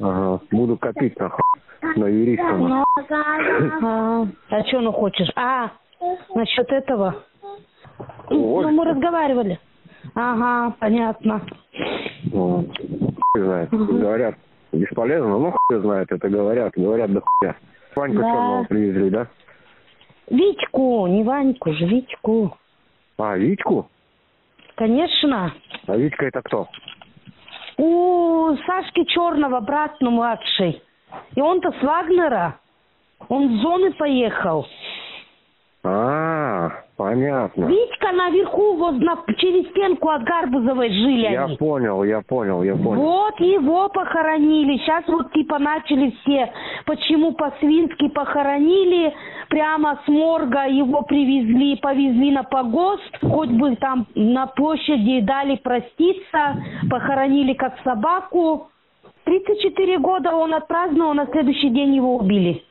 буду копить нахуй на юриста. нахуй. А, а что ну хочешь? А, насчет этого? Ой. Ну, мы разговаривали. Ага, понятно. Ну, хуй знает. Говорят, бесполезно, ну хуй знает, это говорят, говорят до хуя. Ваньку Да. черного привезли, да? Витьку, не Ваньку же, Витьку. А, Витьку? Конечно. А Витька это кто? Сашки Черного брат ну, младший. И он-то с Вагнера. Он с зоны поехал. Понятно. Витька наверху, вот на, через стенку от Гарбузовой жили Я они. понял, я понял, я понял. Вот его похоронили. Сейчас вот типа начали все, почему по-свински похоронили. Прямо с морга его привезли, повезли на погост. Хоть бы там на площади дали проститься. Похоронили как собаку. 34 года он отпраздновал, на следующий день его убили.